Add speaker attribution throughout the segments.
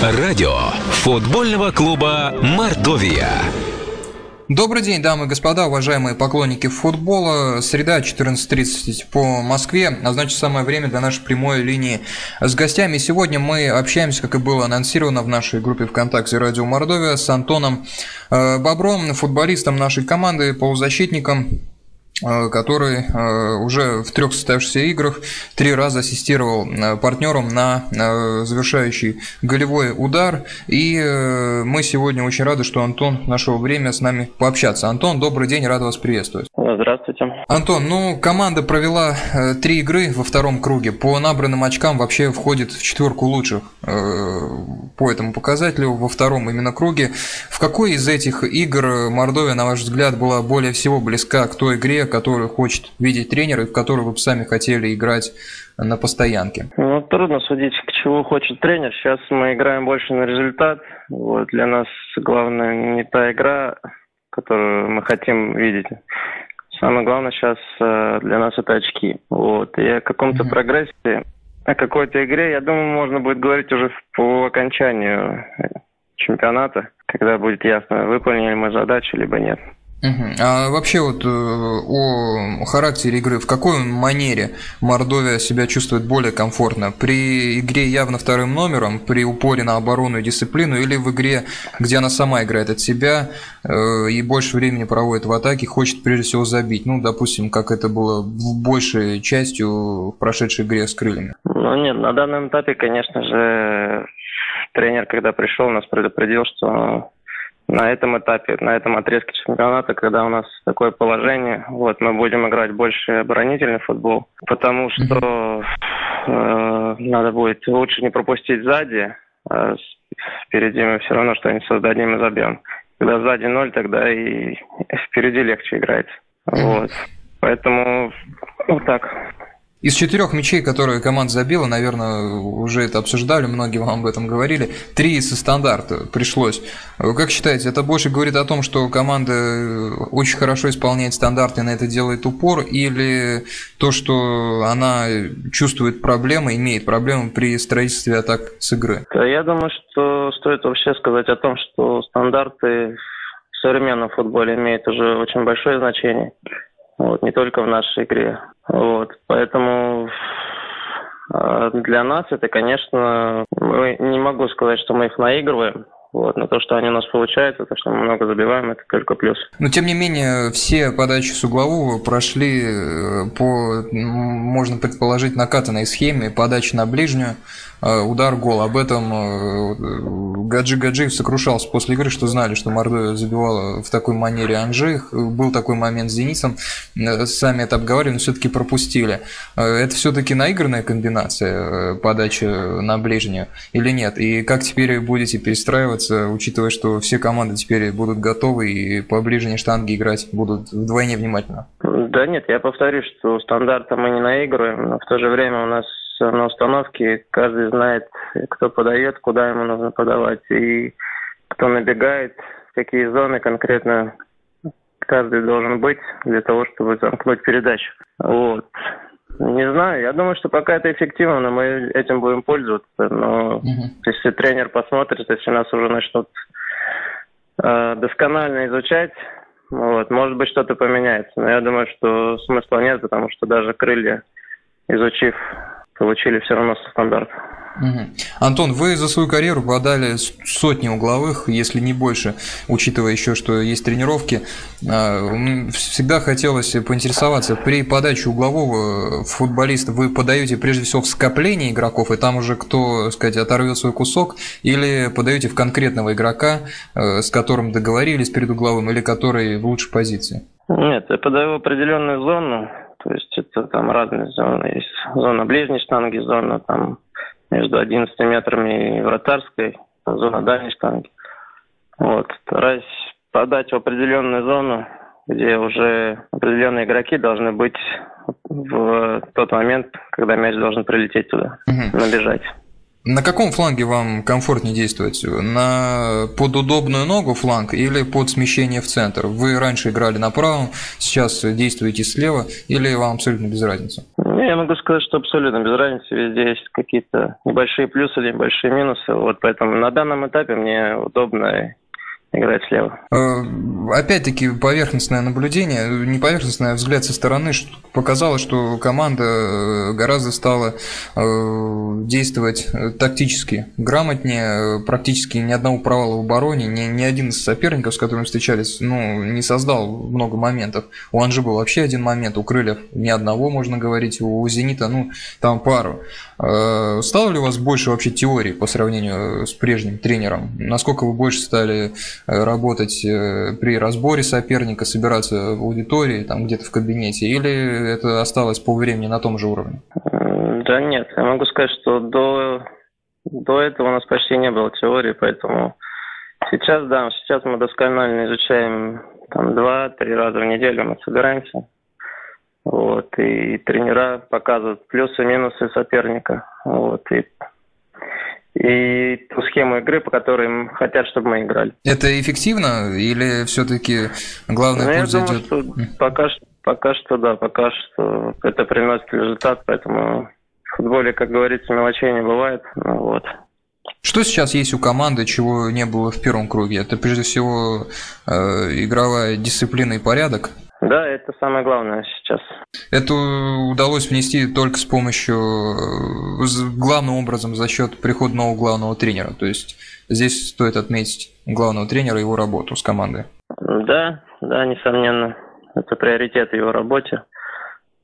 Speaker 1: Радио футбольного клуба «Мордовия».
Speaker 2: Добрый день, дамы и господа, уважаемые поклонники футбола. Среда, 14.30 по Москве, а значит самое время для нашей прямой линии с гостями. Сегодня мы общаемся, как и было анонсировано в нашей группе ВКонтакте «Радио Мордовия» с Антоном э, Бобром, футболистом нашей команды, полузащитником, который э, уже в трех состоявшихся играх три раза ассистировал э, партнерам на завершающий голевой удар. И мы сегодня очень рады, что Антон нашел время с нами пообщаться. Антон, добрый день, рад вас приветствовать.
Speaker 3: Здравствуйте.
Speaker 2: Антон, ну, команда провела три игры во втором круге. По набранным очкам вообще входит в четверку лучших по этому показателю во втором именно круге. В какой из этих игр Мордовия, на ваш взгляд, была более всего близка к той игре, которую хочет видеть тренер и в которую вы бы сами хотели играть на постоянке?
Speaker 3: Ну, трудно судить, к чему хочет тренер. Сейчас мы играем больше на результат. Вот, для нас главное не та игра, которую мы хотим видеть. Самое главное сейчас э, для нас это очки. Вот. И о каком-то mm-hmm. прогрессе, о какой-то игре, я думаю, можно будет говорить уже по окончанию чемпионата, когда будет ясно, выполнили мы задачу, либо нет.
Speaker 2: А вообще вот э, о характере игры, в какой манере Мордовия себя чувствует более комфортно? При игре явно вторым номером, при упоре на оборону и дисциплину, или в игре, где она сама играет от себя э, и больше времени проводит в атаке, хочет прежде всего забить? Ну, допустим, как это было большей частью в прошедшей игре с крыльями.
Speaker 3: Ну нет, на данном этапе, конечно же, тренер, когда пришел, нас предупредил, что на этом этапе, на этом отрезке чемпионата, когда у нас такое положение, вот мы будем играть больше оборонительный футбол, потому что э, надо будет лучше не пропустить сзади, а впереди мы все равно что-нибудь создадим и забьем. Когда сзади ноль, тогда и впереди легче играть. Вот. Поэтому вот так.
Speaker 2: Из четырех мячей, которые команда забила, наверное, уже это обсуждали, многие вам об этом говорили, три со стандарта пришлось. Как считаете, это больше говорит о том, что команда очень хорошо исполняет стандарты на это делает упор, или то, что она чувствует проблемы, имеет проблемы при строительстве атак с игры?
Speaker 3: Я думаю, что стоит вообще сказать о том, что стандарты в современном футболе имеют уже очень большое значение. Вот, не только в нашей игре. Вот, поэтому а, для нас это, конечно, мы, не могу сказать, что мы их наигрываем, вот, но то, что они у нас получаются, то, что мы много забиваем, это только плюс.
Speaker 2: Но, тем не менее, все подачи с углового прошли э, по, можно предположить, накатанной схеме, подачи на ближнюю, удар, гол. Об этом э, Гаджи Гаджиев сокрушался после игры, что знали, что Мордовия забивала в такой манере Анжи. Был такой момент с Зенитом. Э, сами это обговорили, но все-таки пропустили. Это все-таки наигранная комбинация подачи на ближнюю или нет? И как теперь будете перестраиваться, учитывая, что все команды теперь будут готовы и по ближней штанге играть будут вдвойне внимательно?
Speaker 3: Да нет, я повторюсь, что стандарта мы не наигрываем, но в то же время у нас на установке каждый знает, кто подает, куда ему нужно подавать, и кто набегает, какие зоны конкретно каждый должен быть для того, чтобы замкнуть передачу. Вот. Не знаю, я думаю, что пока это эффективно, но мы этим будем пользоваться. Но угу. если тренер посмотрит, если нас уже начнут э, досконально изучать, вот, может быть, что-то поменяется. Но я думаю, что смысла нет, потому что даже крылья, изучив получили все равно стандарт.
Speaker 2: Угу. Антон, вы за свою карьеру подали сотни угловых, если не больше, учитывая еще, что есть тренировки. А, всегда хотелось поинтересоваться, при подаче углового футболиста вы подаете прежде всего в скопление игроков, и там уже кто, сказать, оторвет свой кусок, или подаете в конкретного игрока, э, с которым договорились перед угловым, или который в лучшей позиции?
Speaker 3: Нет, я подаю в определенную зону, то есть это там разные зоны. Есть зона ближней штанги, зона там между 11 метрами и вратарской, зона дальней штанги. Вот. Стараюсь подать в определенную зону, где уже определенные игроки должны быть в тот момент, когда мяч должен прилететь туда, угу. набежать.
Speaker 2: На каком фланге вам комфортнее действовать? На под удобную ногу фланг или под смещение в центр? Вы раньше играли на правом, сейчас действуете слева или вам абсолютно без разницы?
Speaker 3: Ну, я могу сказать, что абсолютно без разницы. Везде есть какие-то небольшие плюсы или небольшие минусы. Вот поэтому на данном этапе мне удобно играть слева.
Speaker 2: Э, опять-таки поверхностное наблюдение, не поверхностное, а взгляд со стороны показало, что команда э, гораздо стала э, действовать тактически грамотнее, практически ни одного провала в обороне, ни, ни один из соперников, с которыми встречались, ну, не создал много моментов. У Анжи был вообще один момент, у Крыльев ни одного, можно говорить, у Зенита, ну, там пару. Стало ли у вас больше вообще теории по сравнению с прежним тренером? Насколько вы больше стали работать э, при разборе соперника, собираться в аудитории, там где-то в кабинете, или это осталось по времени на том же уровне?
Speaker 3: Да нет, я могу сказать, что до, до этого у нас почти не было теории, поэтому сейчас, да, сейчас мы досконально изучаем там два-три раза в неделю мы собираемся. Вот, и тренера показывают плюсы и минусы соперника. Вот, и и ту схему игры, по которой им хотят, чтобы мы играли.
Speaker 2: Это эффективно или все-таки главное ну, польза
Speaker 3: я думаю,
Speaker 2: идет?
Speaker 3: Что пока, пока что да, пока что это приносит результат, поэтому в футболе, как говорится, мелочей не бывает. Ну, вот.
Speaker 2: Что сейчас есть у команды, чего не было в первом круге? Это прежде всего э, игровая дисциплина и порядок.
Speaker 3: Да, это самое главное сейчас.
Speaker 2: Это удалось внести только с помощью, э, главным образом, за счет прихода нового главного тренера. То есть здесь стоит отметить главного тренера и его работу с командой.
Speaker 3: Да, да, несомненно. Это приоритет его работе.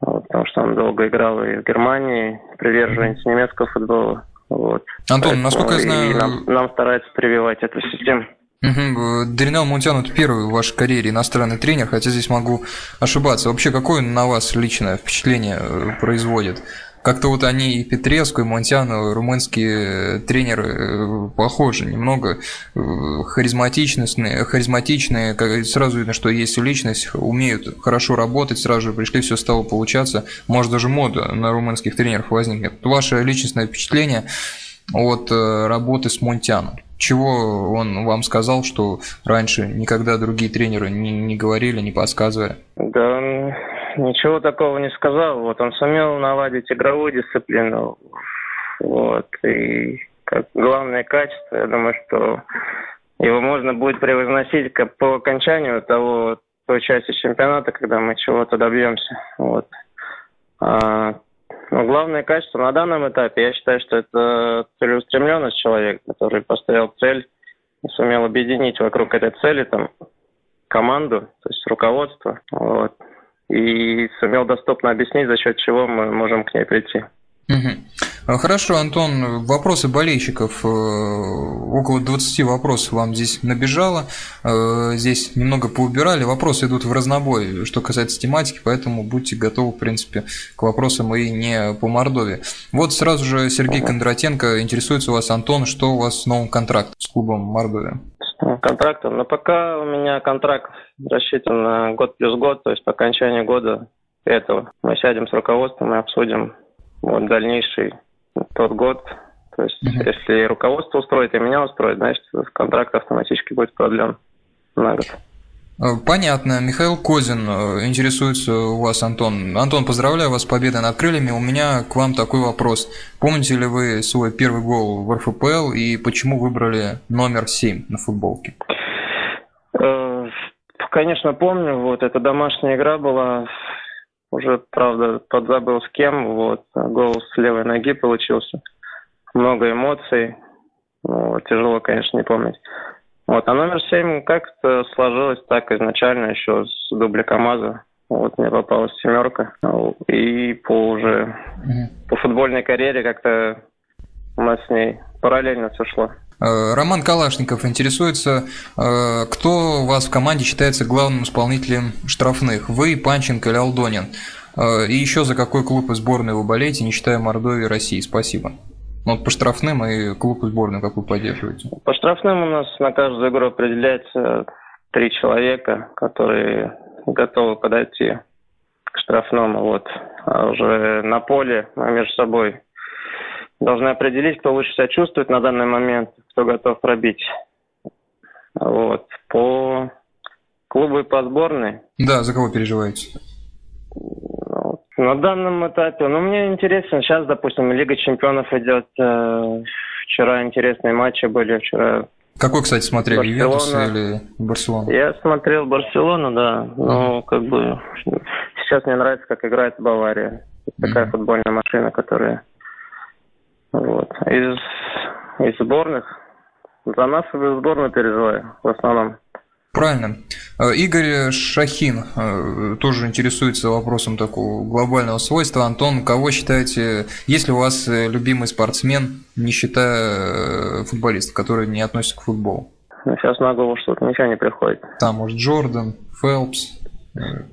Speaker 3: Вот, потому что он долго играл и в Германии, приверженец немецкого футбола. Вот.
Speaker 2: Антон, Поэтому насколько я знаю...
Speaker 3: Нам, нам старается прививать эту систему.
Speaker 2: Угу. Даринел Мунтян это первый в вашей карьере иностранный тренер, хотя здесь могу ошибаться. Вообще, какое на вас личное впечатление э, производит? Как-то вот они и Петреску, и Монтяну, румынские тренеры э, похожи, немного э, харизматичные, харизматичные, сразу видно, что есть личность, умеют хорошо работать, сразу же пришли, все стало получаться, может даже мода на румынских тренеров возникнет. Ваше личностное впечатление от работы с Монтяном? Чего он вам сказал, что раньше никогда другие тренеры не, не говорили, не подсказывали?
Speaker 3: Да, ничего такого не сказал. Вот он сумел наладить игровую дисциплину. Вот. И как главное качество, я думаю, что его можно будет превозносить по окончанию того той части чемпионата, когда мы чего-то добьемся. Вот. А но главное качество на данном этапе, я считаю, что это целеустремленность человека, который поставил цель и сумел объединить вокруг этой цели там команду, то есть руководство, вот, и сумел доступно объяснить, за счет чего мы можем к ней прийти.
Speaker 2: Угу. Хорошо, Антон, вопросы болельщиков. Э, около 20 вопросов вам здесь набежало. Э, здесь немного поубирали. Вопросы идут в разнобой, что касается тематики, поэтому будьте готовы, в принципе, к вопросам и не по Мордовии. Вот сразу же Сергей Кондратенко интересуется у вас, Антон, что у вас с новым контрактом с клубом Мордовия?
Speaker 3: Контрактом? Но пока у меня контракт рассчитан на год плюс год, то есть по окончании года этого мы сядем с руководством и обсудим вот дальнейший тот год. То есть, mm-hmm. если руководство устроит и меня устроит, значит, контракт автоматически будет продлен на год.
Speaker 2: Э, понятно. Михаил Козин э, интересуется у вас, Антон. Антон, поздравляю вас с победой над крыльями. У меня к вам такой вопрос. Помните ли вы свой первый гол в РФПЛ и почему выбрали номер 7 на футболке?
Speaker 3: Э, конечно, помню. Вот эта домашняя игра была уже, правда, подзабыл с кем. Вот, гол с левой ноги получился. Много эмоций. Ну, тяжело, конечно, не помнить. Вот, а номер семь как-то сложилось так изначально еще с дубля КамАЗа. Вот мне попалась семерка. И по уже по футбольной карьере как-то у нас с ней параллельно все шло.
Speaker 2: Э, Роман Калашников интересуется, э, кто у вас в команде считается главным исполнителем штрафных? Вы, Панченко или Алдонин? Э, и еще за какой клуб и сборную вы болеете, не считая Мордовии и России? Спасибо. Ну, вот по штрафным и клуб и сборную как вы поддерживаете?
Speaker 3: По штрафным у нас на каждую игру определяется три человека, которые готовы подойти к штрафному. Вот. А уже на поле мы между собой должны определить, кто лучше себя чувствует на данный момент, кто готов пробить. Вот. По клубу и по сборной.
Speaker 2: Да, за кого переживаете?
Speaker 3: На данном этапе, ну, мне интересно, сейчас, допустим, Лига чемпионов идет. Э, вчера интересные матчи были, вчера
Speaker 2: какой, кстати, смотрели, Ювентус или Барселону?
Speaker 3: Я смотрел Барселону, да. Но как бы сейчас мне нравится, как играет Бавария. Такая mm-hmm. футбольная машина, которая вот. Из, из сборных за нашу сборную переживаю в основном.
Speaker 2: Правильно. Э, Игорь Шахин э, тоже интересуется вопросом такого глобального свойства. Антон, кого считаете, есть ли у вас э, любимый спортсмен, не считая футболистов, которые не относятся к футболу?
Speaker 3: Ну, сейчас на голову что-то ничего не приходит.
Speaker 2: Там, может, Джордан, Фелпс,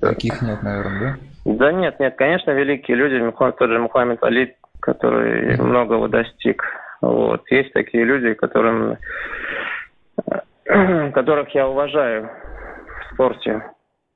Speaker 2: таких нет, наверное,
Speaker 3: да? Да нет, нет, конечно, великие люди, тот же Мухаммед Али, который многого достиг. Вот. Есть такие люди, которым которых я уважаю в спорте.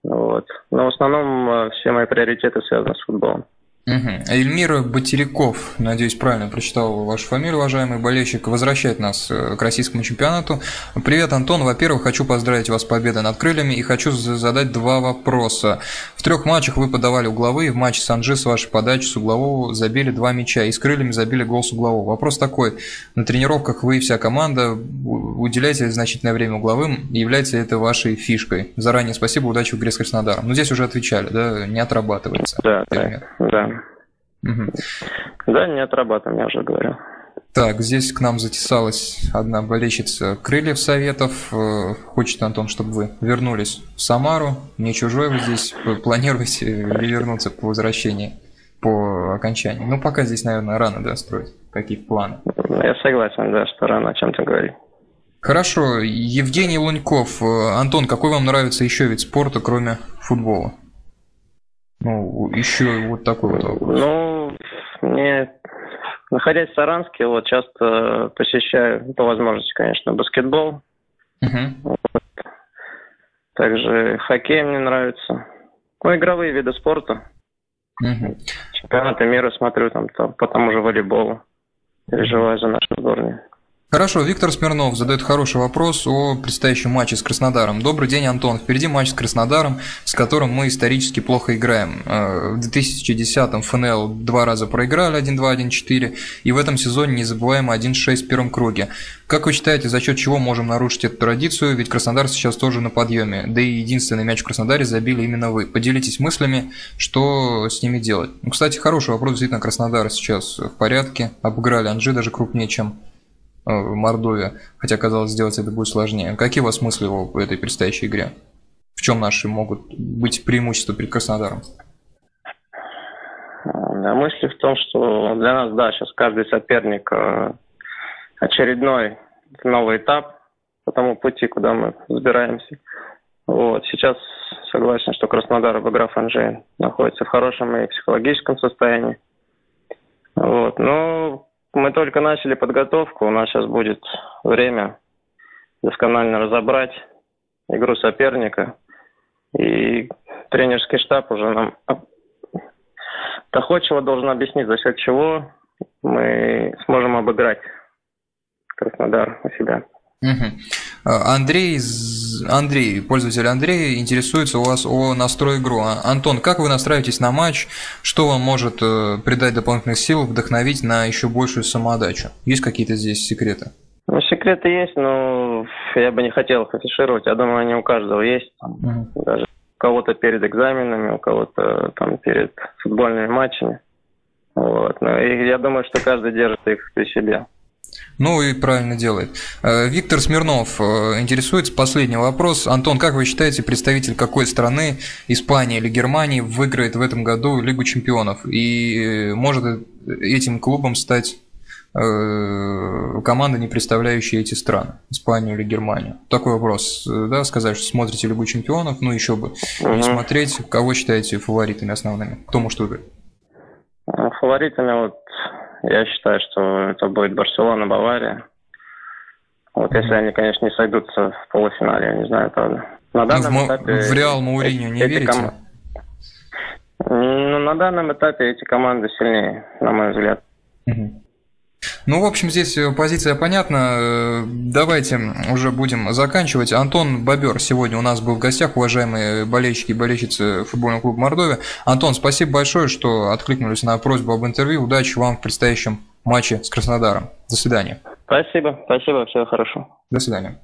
Speaker 3: Вот. Но в основном э, все мои приоритеты связаны с футболом.
Speaker 2: Угу. Эльмир Батеряков, надеюсь, правильно прочитал вашу фамилию, уважаемый болельщик, возвращает нас э, к российскому чемпионату. Привет, Антон. Во-первых, хочу поздравить вас с победой над крыльями и хочу задать два вопроса. В трех матчах вы подавали угловые, в матче с Анжи с вашей подачи с углового забили два мяча и с крыльями забили гол с углового. Вопрос такой. На тренировках вы и вся команда уделяете значительное время угловым, и является это вашей фишкой. Заранее спасибо, удачи в игре с Краснодаром. Ну, здесь уже отвечали, да, не отрабатывается.
Speaker 3: Да, да, да. Угу. Да, не отрабатываем, я уже говорил.
Speaker 2: Так, здесь к нам затесалась одна болельщица Крыльев Советов. Э, хочет, Антон, чтобы вы вернулись в Самару. Не чужой вы здесь. Вы планируете ли вернуться по возвращении, по окончании? Ну, пока здесь, наверное, рано, да, строить какие-то планы.
Speaker 3: Я согласен, да, что рано о чем-то говорить.
Speaker 2: Хорошо. Евгений Луньков. Э, Антон, какой вам нравится еще вид спорта, кроме футбола? Ну, еще вот такой вот вопрос.
Speaker 3: Ну, мне, находясь в Саранске, вот часто посещаю, по возможности, конечно, баскетбол. Угу. Вот. Также хоккей мне нравится. Ну, игровые виды спорта. Угу. Чемпионаты мира смотрю там, там по тому же волейболу. Переживаю за нашу сборную.
Speaker 2: Хорошо, Виктор Смирнов задает хороший вопрос о предстоящем матче с Краснодаром. Добрый день, Антон. Впереди матч с Краснодаром, с которым мы исторически плохо играем. Э, в 2010-м ФНЛ два раза проиграли 1-2, 1-4, и в этом сезоне не забываем 1-6 в первом круге. Как вы считаете, за счет чего можем нарушить эту традицию? Ведь Краснодар сейчас тоже на подъеме. Да и единственный мяч в Краснодаре забили именно вы. Поделитесь мыслями, что с ними делать. Ну, кстати, хороший вопрос. Действительно, Краснодар сейчас в порядке. Обыграли Анжи даже крупнее, чем Мордовия, хотя казалось сделать это будет сложнее. Какие у вас мысли об этой предстоящей игре? В чем наши могут быть преимущества перед Краснодаром?
Speaker 3: Да, мысли в том, что для нас, да, сейчас каждый соперник э, очередной новый этап по тому пути, куда мы взбираемся. Вот. Сейчас согласен, что Краснодар, обыграв Анжей, находится в хорошем и психологическом состоянии. Вот. Но мы только начали подготовку, у нас сейчас будет время досконально разобрать игру соперника. И тренерский штаб уже нам доходчиво должен объяснить, за счет чего мы сможем обыграть Краснодар у себя.
Speaker 2: Угу. Андрей, Андрей, пользователь Андрей, интересуется у вас о настрое игру. А, Антон, как вы настраиваетесь на матч? Что вам может э, придать дополнительных сил, вдохновить на еще большую самоотдачу? Есть какие-то здесь секреты?
Speaker 3: Ну, секреты есть, но я бы не хотел их афишировать. Я думаю, они у каждого есть. Угу. Даже у кого-то перед экзаменами, у кого-то там перед футбольными матчами. Вот. Но я думаю, что каждый держит их при себе.
Speaker 2: Ну и правильно делает. Э, Виктор Смирнов э, интересуется последний вопрос. Антон, как вы считаете, представитель какой страны, Испании или Германии, выиграет в этом году Лигу чемпионов? И э, может этим клубом стать команда, не представляющая эти страны, Испанию или Германию? Такой вопрос, да, сказать, что смотрите Лигу чемпионов, ну еще бы не смотреть, кого считаете фаворитами основными? Кто может выиграть?
Speaker 3: Фаворитами вот я считаю, что это будет Барселона, Бавария. Вот если они, конечно, не сойдутся в полуфинале, я не знаю, правда.
Speaker 2: На ну, данном в, этапе... В Реал Мауриню не верите? Ком...
Speaker 3: Ну, на данном этапе эти команды сильнее, на мой взгляд.
Speaker 2: Угу. Ну, в общем, здесь позиция понятна. Давайте уже будем заканчивать. Антон Бобер сегодня у нас был в гостях, уважаемые болельщики и болельщицы футбольного клуба Мордовия. Антон, спасибо большое, что откликнулись на просьбу об интервью. Удачи вам в предстоящем матче с Краснодаром. До свидания.
Speaker 3: Спасибо, спасибо, всего хорошего.
Speaker 2: До свидания.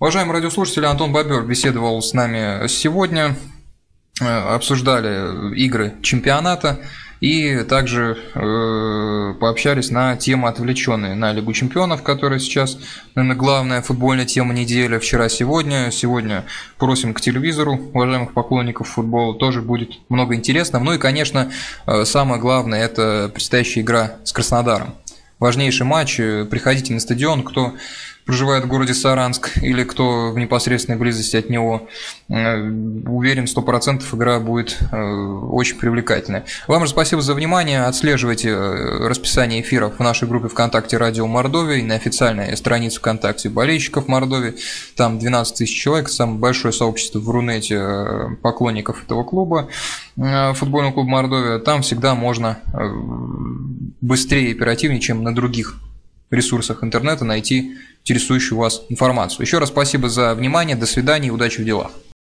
Speaker 2: Уважаемые радиослушатели, Антон Бобер беседовал с нами сегодня. Э, обсуждали игры чемпионата и также э, пообщались на темы отвлеченные на Лигу чемпионов, которая сейчас, наверное, главная футбольная тема недели вчера-сегодня. Сегодня просим к телевизору уважаемых поклонников футбола, тоже будет много интересного. Ну и, конечно, э, самое главное – это предстоящая игра с Краснодаром. Важнейший матч. Приходите на стадион, кто проживает в городе Саранск или кто в непосредственной близости от него, э, уверен, 100% игра будет э, очень привлекательной. Вам же спасибо за внимание. Отслеживайте э, расписание эфиров в нашей группе ВКонтакте «Радио Мордовия» и на официальной странице ВКонтакте болельщиков Мордовии. Там 12 тысяч человек, самое большое сообщество в Рунете поклонников этого клуба, футбольного клуба Мордовия. Там всегда можно быстрее и оперативнее, чем на других ресурсах интернета найти интересующую вас информацию. Еще раз спасибо за внимание, до свидания удачи в делах.